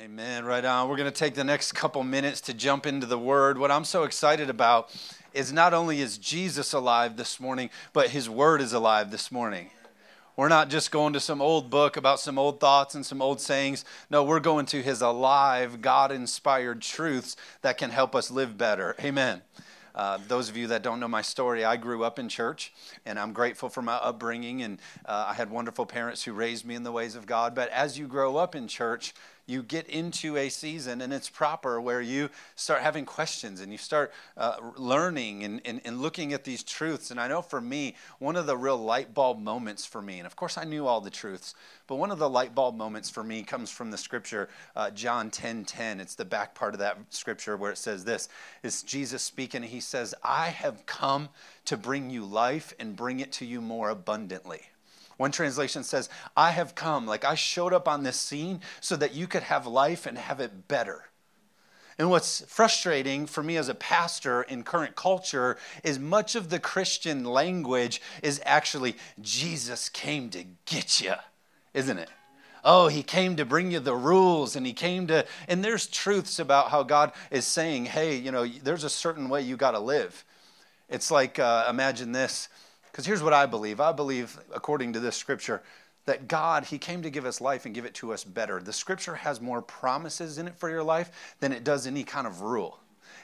Amen. Right on. We're going to take the next couple minutes to jump into the word. What I'm so excited about is not only is Jesus alive this morning, but his word is alive this morning. We're not just going to some old book about some old thoughts and some old sayings. No, we're going to his alive, God inspired truths that can help us live better. Amen. Uh, those of you that don't know my story, I grew up in church, and I'm grateful for my upbringing. And uh, I had wonderful parents who raised me in the ways of God. But as you grow up in church, you get into a season and it's proper where you start having questions and you start uh, learning and, and, and, looking at these truths. And I know for me, one of the real light bulb moments for me, and of course I knew all the truths, but one of the light bulb moments for me comes from the scripture, uh, John 10 10. It's the back part of that scripture where it says this is Jesus speaking. He says, I have come to bring you life and bring it to you more abundantly. One translation says, I have come, like I showed up on this scene so that you could have life and have it better. And what's frustrating for me as a pastor in current culture is much of the Christian language is actually, Jesus came to get you, isn't it? Oh, he came to bring you the rules and he came to, and there's truths about how God is saying, hey, you know, there's a certain way you got to live. It's like, uh, imagine this because here's what I believe I believe, according to this scripture, that God, He came to give us life and give it to us better. The scripture has more promises in it for your life than it does any kind of rule.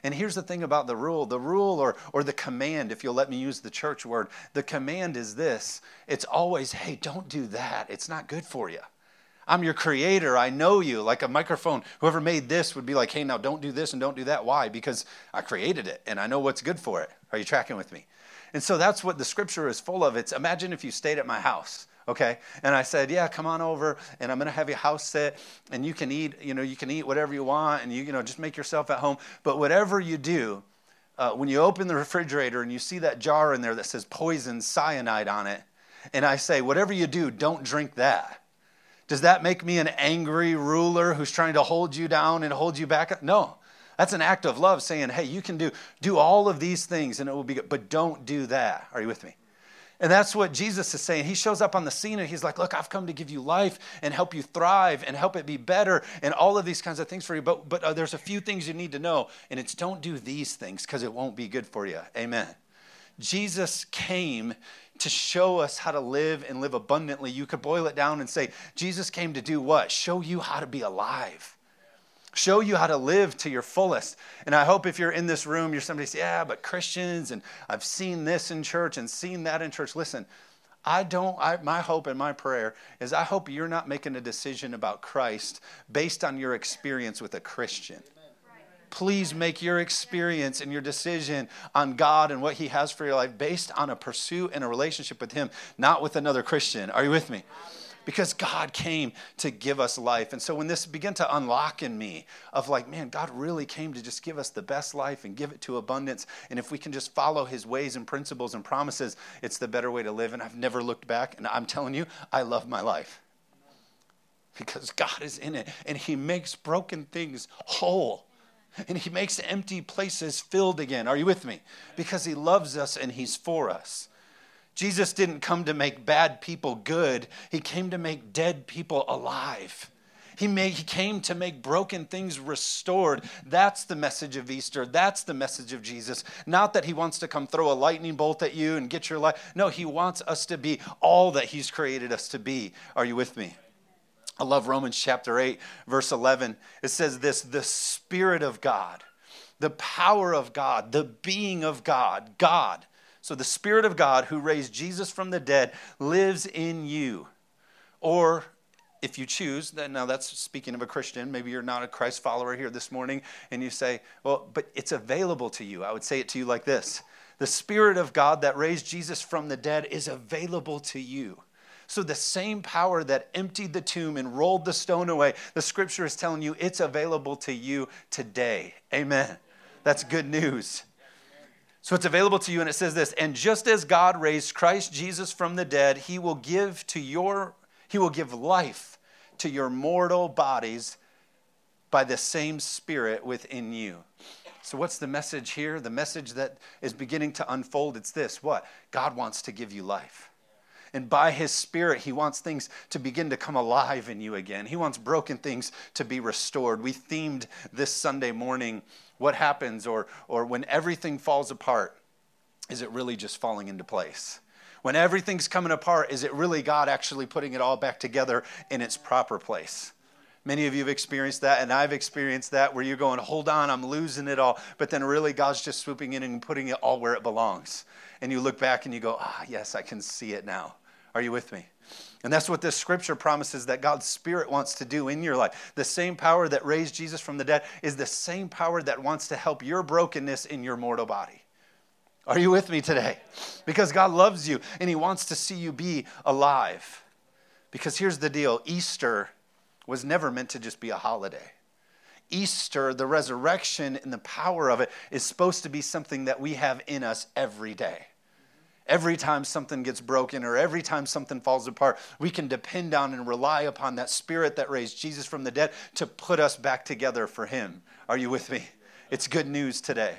And here's the thing about the rule the rule or, or the command, if you'll let me use the church word, the command is this it's always, hey, don't do that. It's not good for you. I'm your creator. I know you. Like a microphone, whoever made this would be like, hey, now don't do this and don't do that. Why? Because I created it and I know what's good for it. Are you tracking with me? And so that's what the scripture is full of. It's imagine if you stayed at my house okay? And i said yeah come on over and i'm going to have your house set and you can eat you know you can eat whatever you want and you you know just make yourself at home. But whatever you do uh, when you open the refrigerator and you see that jar in there that says poison cyanide on it and i say whatever you do don't drink that. Does that make me an angry ruler who's trying to hold you down and hold you back? No that's an act of love saying, hey, you can do, do all of these things and it will be good, but don't do that. Are you with me? And that's what Jesus is saying. He shows up on the scene and he's like, Look, I've come to give you life and help you thrive and help it be better and all of these kinds of things for you. But, but uh, there's a few things you need to know, and it's don't do these things because it won't be good for you. Amen. Jesus came to show us how to live and live abundantly. You could boil it down and say, Jesus came to do what? Show you how to be alive show you how to live to your fullest. And I hope if you're in this room, you're somebody say, yeah, but Christians, and I've seen this in church and seen that in church. Listen, I don't, I, my hope and my prayer is I hope you're not making a decision about Christ based on your experience with a Christian. Please make your experience and your decision on God and what He has for your life based on a pursuit and a relationship with Him, not with another Christian. Are you with me? Because God came to give us life. And so when this began to unlock in me of like, man, God really came to just give us the best life and give it to abundance. And if we can just follow his ways and principles and promises, it's the better way to live. And I've never looked back. And I'm telling you, I love my life because God is in it and he makes broken things whole. And he makes empty places filled again. Are you with me? Because he loves us and he's for us. Jesus didn't come to make bad people good, He came to make dead people alive. He, made, he came to make broken things restored. That's the message of Easter. That's the message of Jesus. Not that he wants to come throw a lightning bolt at you and get your life. No, he wants us to be all that he's created us to be. Are you with me? I love Romans chapter 8, verse 11. It says this the Spirit of God, the power of God, the being of God, God so the Spirit of God who raised Jesus from the dead lives in you. Or if you choose, now that's speaking of a Christian, maybe you're not a Christ follower here this morning, and you say, well, but it's available to you. I would say it to you like this The Spirit of God that raised Jesus from the dead is available to you. So, the same power that emptied the tomb and rolled the stone away, the scripture is telling you it's available to you today. Amen. That's good news. So it's available to you, and it says this And just as God raised Christ Jesus from the dead, he will give to your, he will give life to your mortal bodies by the same spirit within you. So, what's the message here? The message that is beginning to unfold it's this what? God wants to give you life. And by his spirit, he wants things to begin to come alive in you again. He wants broken things to be restored. We themed this Sunday morning what happens or, or when everything falls apart, is it really just falling into place? When everything's coming apart, is it really God actually putting it all back together in its proper place? Many of you have experienced that, and I've experienced that where you're going, hold on, I'm losing it all. But then really God's just swooping in and putting it all where it belongs. And you look back and you go, ah, yes, I can see it now. Are you with me? And that's what this scripture promises that God's Spirit wants to do in your life. The same power that raised Jesus from the dead is the same power that wants to help your brokenness in your mortal body. Are you with me today? Because God loves you and He wants to see you be alive. Because here's the deal Easter was never meant to just be a holiday. Easter, the resurrection and the power of it, is supposed to be something that we have in us every day. Every time something gets broken or every time something falls apart, we can depend on and rely upon that spirit that raised Jesus from the dead to put us back together for Him. Are you with me? It's good news today.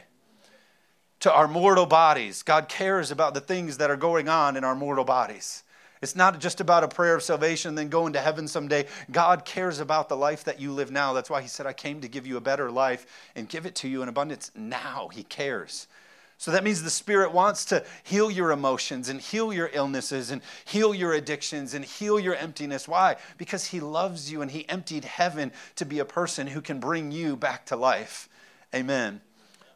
To our mortal bodies, God cares about the things that are going on in our mortal bodies. It's not just about a prayer of salvation, and then going to heaven someday. God cares about the life that you live now. That's why He said, I came to give you a better life and give it to you in abundance now. He cares. So that means the Spirit wants to heal your emotions and heal your illnesses and heal your addictions and heal your emptiness. Why? Because He loves you and He emptied heaven to be a person who can bring you back to life. Amen.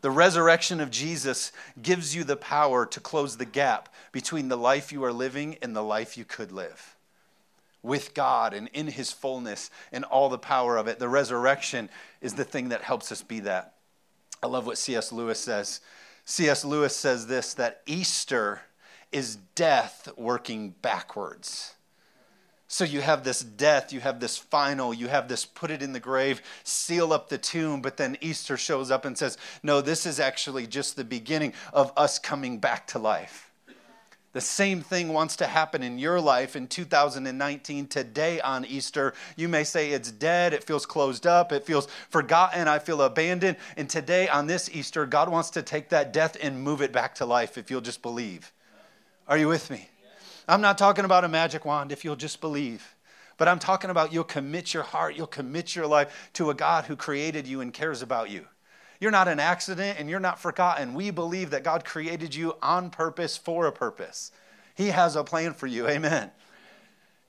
The resurrection of Jesus gives you the power to close the gap between the life you are living and the life you could live. With God and in His fullness and all the power of it. The resurrection is the thing that helps us be that. I love what C.S. Lewis says. C.S. Lewis says this that Easter is death working backwards. So you have this death, you have this final, you have this put it in the grave, seal up the tomb, but then Easter shows up and says, No, this is actually just the beginning of us coming back to life. The same thing wants to happen in your life in 2019, today on Easter. You may say it's dead, it feels closed up, it feels forgotten, I feel abandoned. And today on this Easter, God wants to take that death and move it back to life if you'll just believe. Are you with me? I'm not talking about a magic wand if you'll just believe. But I'm talking about you'll commit your heart, you'll commit your life to a God who created you and cares about you. You're not an accident and you're not forgotten. We believe that God created you on purpose for a purpose. He has a plan for you. Amen.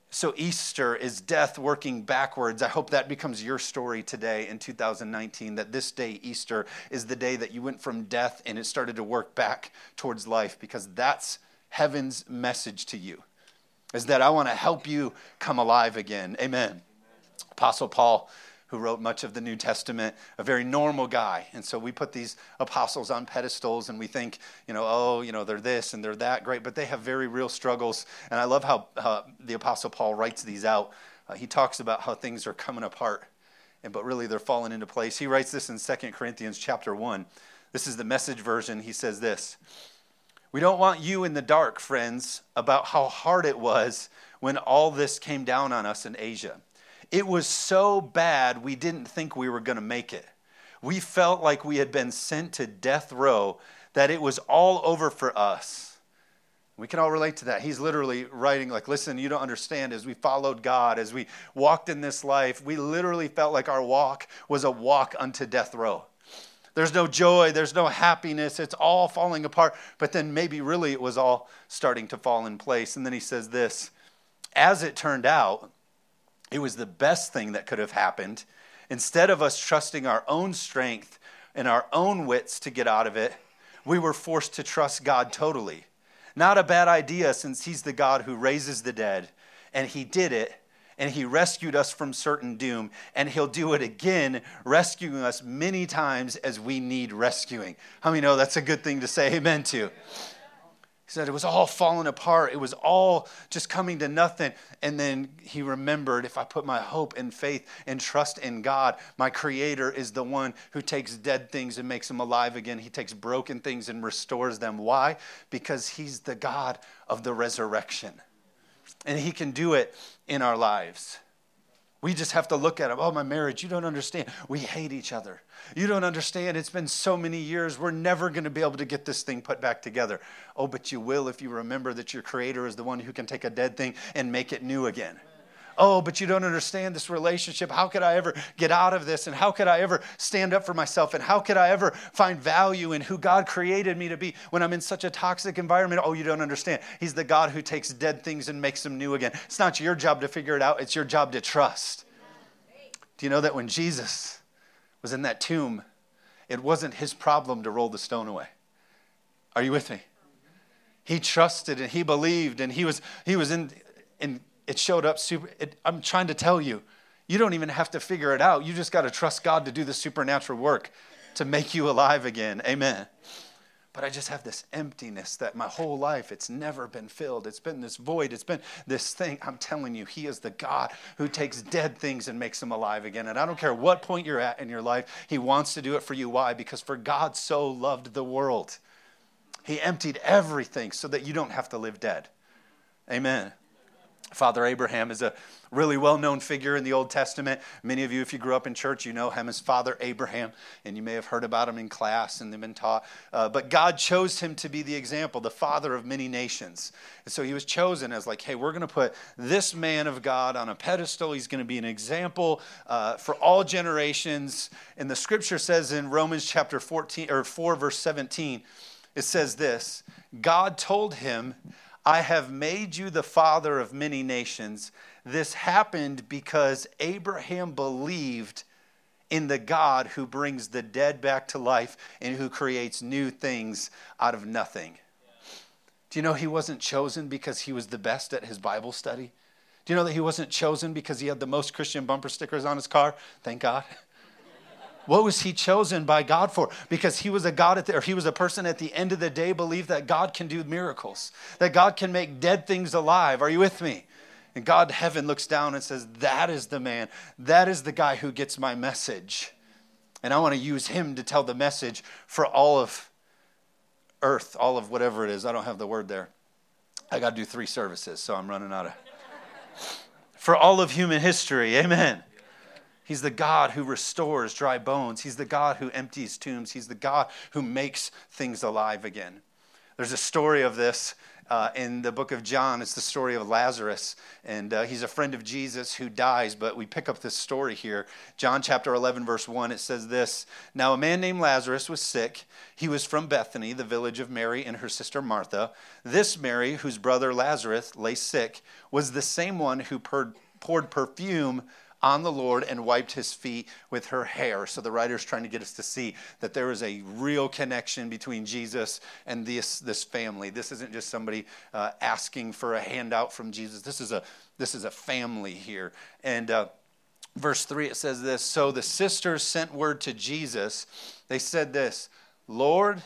So, Easter is death working backwards. I hope that becomes your story today in 2019. That this day, Easter, is the day that you went from death and it started to work back towards life because that's heaven's message to you is that I want to help you come alive again. Amen. Apostle Paul, who wrote much of the New Testament, a very normal guy. And so we put these apostles on pedestals and we think, you know, oh, you know, they're this and they're that great, but they have very real struggles. And I love how uh, the Apostle Paul writes these out. Uh, he talks about how things are coming apart, and, but really they're falling into place. He writes this in 2 Corinthians chapter 1. This is the message version. He says this. We don't want you in the dark, friends, about how hard it was when all this came down on us in Asia. It was so bad we didn't think we were going to make it. We felt like we had been sent to death row, that it was all over for us. We can all relate to that. He's literally writing, like, listen, you don't understand. As we followed God, as we walked in this life, we literally felt like our walk was a walk unto death row. There's no joy, there's no happiness. It's all falling apart. But then maybe really it was all starting to fall in place. And then he says this As it turned out, it was the best thing that could have happened. Instead of us trusting our own strength and our own wits to get out of it, we were forced to trust God totally. Not a bad idea since He's the God who raises the dead, and He did it and he rescued us from certain doom, and he'll do it again, rescuing us many times as we need rescuing. How many know that's a good thing to say amen to? He said it was all falling apart. It was all just coming to nothing. And then he remembered if I put my hope and faith and trust in God, my creator is the one who takes dead things and makes them alive again. He takes broken things and restores them. Why? Because he's the God of the resurrection and He can do it in our lives. We just have to look at it. Oh, my marriage, you don't understand. We hate each other. You don't understand. It's been so many years. We're never going to be able to get this thing put back together. Oh, but you will if you remember that your Creator is the one who can take a dead thing and make it new again. Oh, but you don't understand this relationship. How could I ever get out of this? And how could I ever stand up for myself? And how could I ever find value in who God created me to be when I'm in such a toxic environment? Oh, you don't understand. He's the God who takes dead things and makes them new again. It's not your job to figure it out, it's your job to trust. Do you know that when Jesus was in that tomb, it wasn't his problem to roll the stone away? Are you with me? He trusted and he believed and he was he was in in it showed up super. It, I'm trying to tell you, you don't even have to figure it out. You just got to trust God to do the supernatural work to make you alive again. Amen. But I just have this emptiness that my whole life it's never been filled. It's been this void. It's been this thing. I'm telling you, He is the God who takes dead things and makes them alive again. And I don't care what point you're at in your life, He wants to do it for you. Why? Because for God so loved the world, He emptied everything so that you don't have to live dead. Amen. Father Abraham is a really well known figure in the Old Testament. Many of you, if you grew up in church, you know him as Father Abraham, and you may have heard about him in class and they've been taught. Uh, but God chose him to be the example, the father of many nations. And so he was chosen as, like, hey, we're going to put this man of God on a pedestal. He's going to be an example uh, for all generations. And the scripture says in Romans chapter 14 or 4, verse 17, it says this God told him, I have made you the father of many nations. This happened because Abraham believed in the God who brings the dead back to life and who creates new things out of nothing. Do you know he wasn't chosen because he was the best at his Bible study? Do you know that he wasn't chosen because he had the most Christian bumper stickers on his car? Thank God. What was he chosen by God for? Because he was a God at the, or he was a person at the end of the day believed that God can do miracles, that God can make dead things alive. Are you with me? And God, heaven, looks down and says, That is the man. That is the guy who gets my message. And I want to use him to tell the message for all of earth, all of whatever it is. I don't have the word there. I got to do three services, so I'm running out of. for all of human history. Amen. He's the God who restores dry bones. He's the God who empties tombs. He's the God who makes things alive again. There's a story of this uh, in the book of John. It's the story of Lazarus, and uh, he's a friend of Jesus who dies. But we pick up this story here. John chapter 11, verse 1, it says this Now a man named Lazarus was sick. He was from Bethany, the village of Mary and her sister Martha. This Mary, whose brother Lazarus lay sick, was the same one who poured, poured perfume on the Lord and wiped his feet with her hair. So the writer's trying to get us to see that there is a real connection between Jesus and this, this family. This isn't just somebody uh, asking for a handout from Jesus. This is a, this is a family here. And uh, verse 3, it says this So the sisters sent word to Jesus. They said this Lord,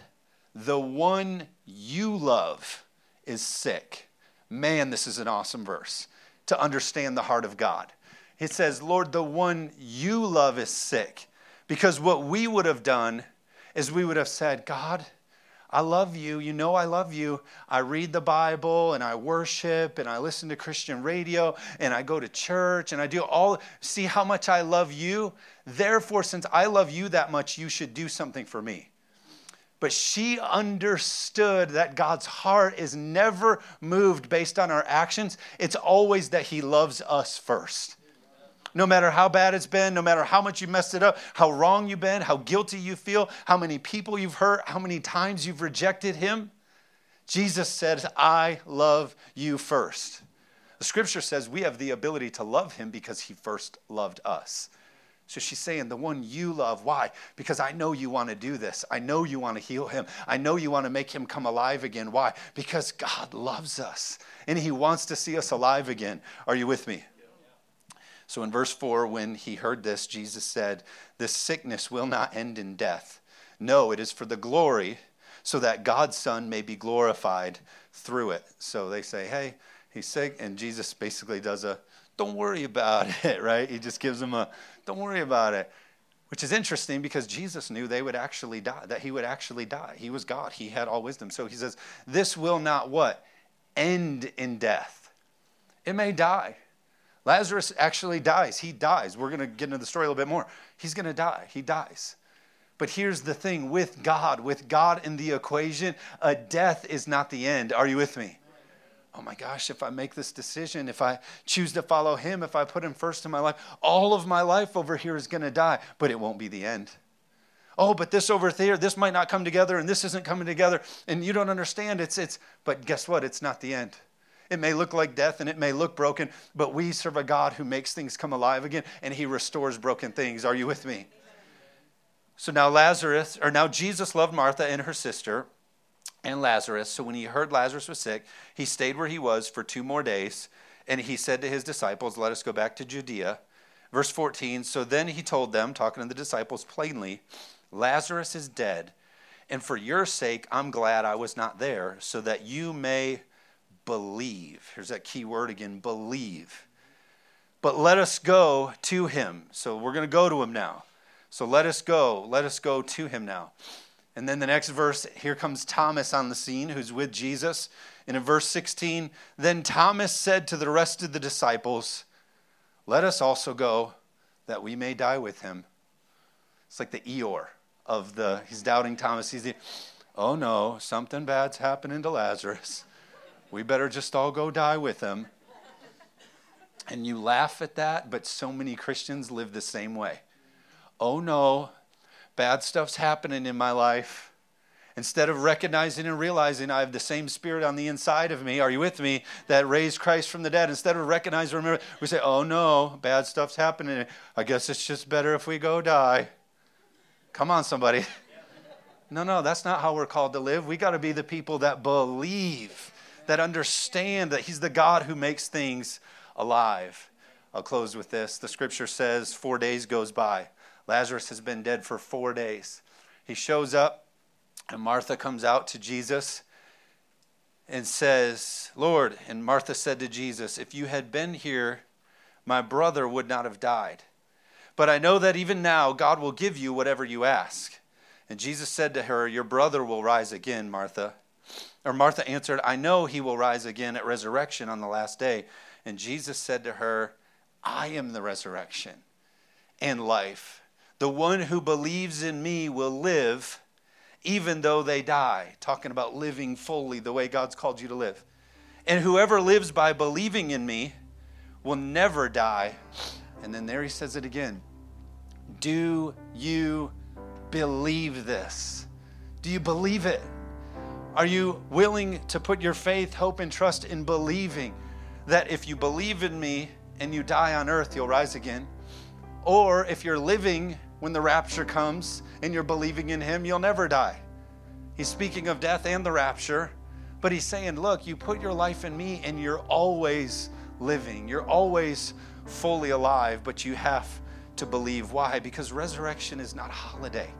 the one you love is sick. Man, this is an awesome verse to understand the heart of God it says, Lord, the one you love is sick. Because what we would have done is we would have said, God, I love you. You know I love you. I read the Bible and I worship and I listen to Christian radio and I go to church and I do all, see how much I love you. Therefore, since I love you that much, you should do something for me. But she understood that God's heart is never moved based on our actions, it's always that He loves us first. No matter how bad it's been, no matter how much you messed it up, how wrong you've been, how guilty you feel, how many people you've hurt, how many times you've rejected Him, Jesus says, I love you first. The scripture says we have the ability to love Him because He first loved us. So she's saying, the one you love. Why? Because I know you want to do this. I know you want to heal him. I know you want to make him come alive again. Why? Because God loves us and he wants to see us alive again. Are you with me? So in verse 4, when he heard this, Jesus said, This sickness will not end in death. No, it is for the glory, so that God's Son may be glorified through it. So they say, Hey, he's sick. And Jesus basically does a, Don't worry about it, right? He just gives them a, Don't worry about it. Which is interesting because Jesus knew they would actually die, that he would actually die. He was God, he had all wisdom. So he says, This will not what? End in death. It may die. Lazarus actually dies. He dies. We're going to get into the story a little bit more. He's going to die. He dies. But here's the thing with God, with God in the equation, a death is not the end. Are you with me? Oh my gosh, if I make this decision, if I choose to follow Him, if I put Him first in my life, all of my life over here is going to die, but it won't be the end. Oh, but this over there, this might not come together, and this isn't coming together, and you don't understand. It's, it's, but guess what? It's not the end. It may look like death and it may look broken, but we serve a God who makes things come alive again and he restores broken things. Are you with me? So now Lazarus, or now Jesus loved Martha and her sister and Lazarus. So when he heard Lazarus was sick, he stayed where he was for two more days. And he said to his disciples, Let us go back to Judea. Verse 14 So then he told them, talking to the disciples plainly, Lazarus is dead. And for your sake, I'm glad I was not there, so that you may believe. Here's that key word again believe. But let us go to him. So we're going to go to him now. So let us go. Let us go to him now. And then the next verse, here comes Thomas on the scene who's with Jesus. And in verse 16, then Thomas said to the rest of the disciples, Let us also go that we may die with him. It's like the Eeyore of the, he's doubting Thomas. He's the, oh no, something bad's happening to Lazarus. We better just all go die with him. And you laugh at that, but so many Christians live the same way. Oh no, bad stuff's happening in my life. Instead of recognizing and realizing I have the same spirit on the inside of me, are you with me, that raised Christ from the dead, instead of recognizing, remember, we say, oh no, bad stuff's happening. I guess it's just better if we go die. Come on, somebody. No, no, that's not how we're called to live. We got to be the people that believe that understand that He's the God who makes things alive. I'll close with this. The scripture says four days goes by. Lazarus has been dead for four days. He shows up, and Martha comes out to Jesus and says, Lord, and Martha said to Jesus, If you had been here, my brother would not have died. But I know that even now God will give you whatever you ask. And Jesus said to her, Your brother will rise again, Martha. Or Martha answered, I know he will rise again at resurrection on the last day. And Jesus said to her, I am the resurrection and life. The one who believes in me will live even though they die. Talking about living fully the way God's called you to live. And whoever lives by believing in me will never die. And then there he says it again. Do you believe this? Do you believe it? Are you willing to put your faith, hope, and trust in believing that if you believe in me and you die on earth, you'll rise again? Or if you're living when the rapture comes and you're believing in him, you'll never die. He's speaking of death and the rapture, but he's saying, Look, you put your life in me and you're always living. You're always fully alive, but you have to believe. Why? Because resurrection is not a holiday.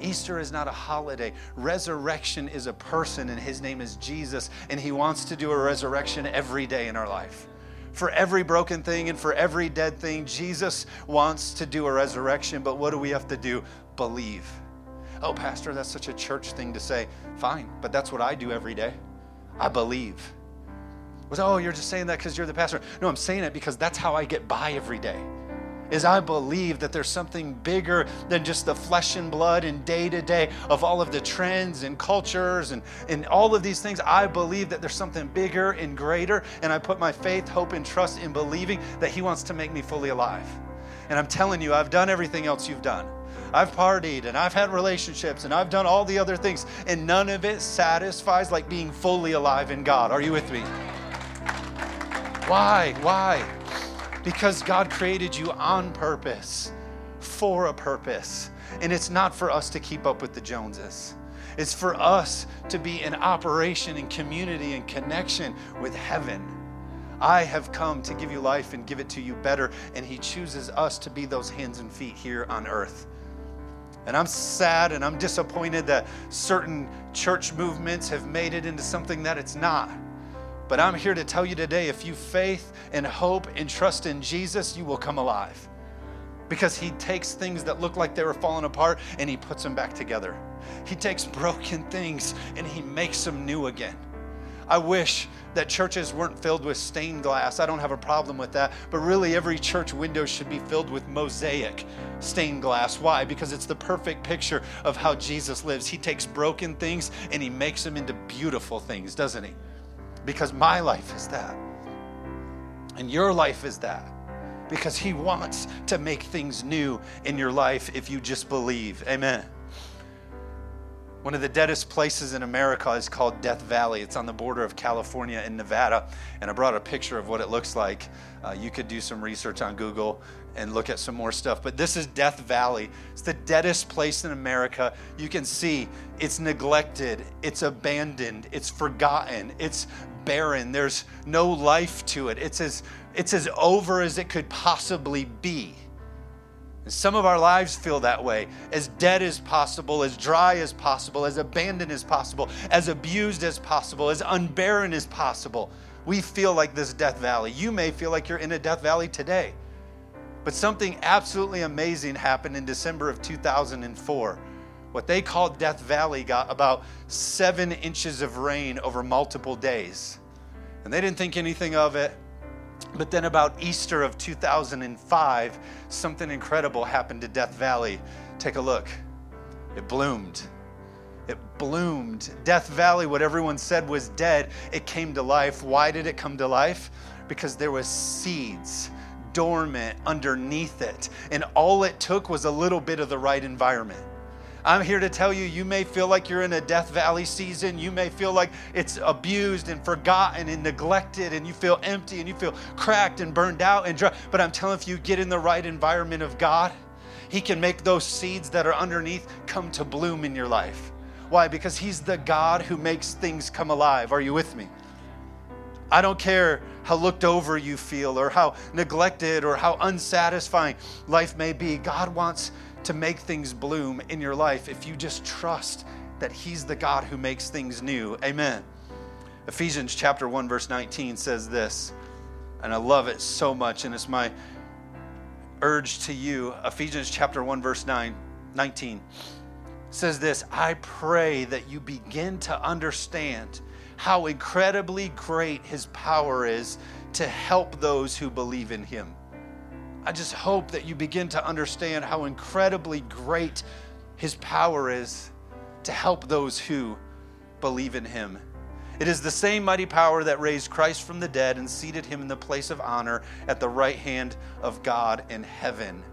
Easter is not a holiday. Resurrection is a person, and his name is Jesus, and he wants to do a resurrection every day in our life. For every broken thing and for every dead thing, Jesus wants to do a resurrection, but what do we have to do? Believe. Oh, Pastor, that's such a church thing to say. Fine, but that's what I do every day. I believe. Was oh, you're just saying that because you're the pastor. No, I'm saying it because that's how I get by every day is I believe that there's something bigger than just the flesh and blood and day to day of all of the trends and cultures and, and all of these things. I believe that there's something bigger and greater, and I put my faith, hope, and trust in believing that He wants to make me fully alive. And I'm telling you, I've done everything else you've done. I've partied and I've had relationships and I've done all the other things, and none of it satisfies like being fully alive in God. Are you with me? Why? Why? Because God created you on purpose, for a purpose. And it's not for us to keep up with the Joneses. It's for us to be in operation and community and connection with heaven. I have come to give you life and give it to you better, and He chooses us to be those hands and feet here on earth. And I'm sad and I'm disappointed that certain church movements have made it into something that it's not. But I'm here to tell you today if you faith and hope and trust in Jesus, you will come alive. Because he takes things that look like they were falling apart and he puts them back together. He takes broken things and he makes them new again. I wish that churches weren't filled with stained glass. I don't have a problem with that. But really, every church window should be filled with mosaic stained glass. Why? Because it's the perfect picture of how Jesus lives. He takes broken things and he makes them into beautiful things, doesn't he? Because my life is that. And your life is that. Because he wants to make things new in your life if you just believe. Amen. One of the deadest places in America is called Death Valley. It's on the border of California and Nevada. And I brought a picture of what it looks like. Uh, you could do some research on Google and look at some more stuff. But this is Death Valley. It's the deadest place in America. You can see it's neglected, it's abandoned, it's forgotten, it's barren. There's no life to it. It's as, it's as over as it could possibly be. Some of our lives feel that way as dead as possible, as dry as possible, as abandoned as possible, as abused as possible, as unbarren as possible. We feel like this death valley. You may feel like you're in a death valley today. But something absolutely amazing happened in December of 2004. What they called Death Valley got about seven inches of rain over multiple days. And they didn't think anything of it. But then, about Easter of 2005, something incredible happened to Death Valley. Take a look. It bloomed. It bloomed. Death Valley, what everyone said was dead, it came to life. Why did it come to life? Because there was seeds dormant underneath it. And all it took was a little bit of the right environment. I'm here to tell you, you may feel like you're in a Death Valley season. You may feel like it's abused and forgotten and neglected, and you feel empty and you feel cracked and burned out and dry. But I'm telling you, if you get in the right environment of God, He can make those seeds that are underneath come to bloom in your life. Why? Because He's the God who makes things come alive. Are you with me? I don't care how looked over you feel or how neglected or how unsatisfying life may be. God wants to make things bloom in your life if you just trust that He's the God who makes things new. Amen. Ephesians chapter 1, verse 19 says this, and I love it so much, and it's my urge to you. Ephesians chapter 1, verse 9, 19 says this I pray that you begin to understand how incredibly great His power is to help those who believe in Him. I just hope that you begin to understand how incredibly great His power is to help those who believe in Him. It is the same mighty power that raised Christ from the dead and seated him in the place of honor at the right hand of God in heaven.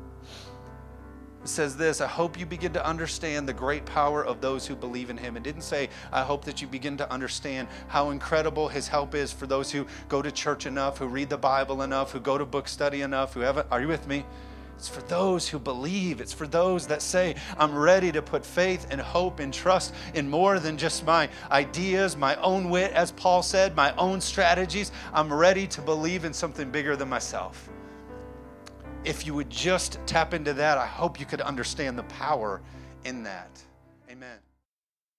It says this I hope you begin to understand the great power of those who believe in him. It didn't say, I hope that you begin to understand how incredible his help is for those who go to church enough, who read the Bible enough, who go to book study enough, who have, are you with me? It's for those who believe. It's for those that say, I'm ready to put faith and hope and trust in more than just my ideas, my own wit, as Paul said, my own strategies. I'm ready to believe in something bigger than myself if you would just tap into that, I hope you could understand the power in that.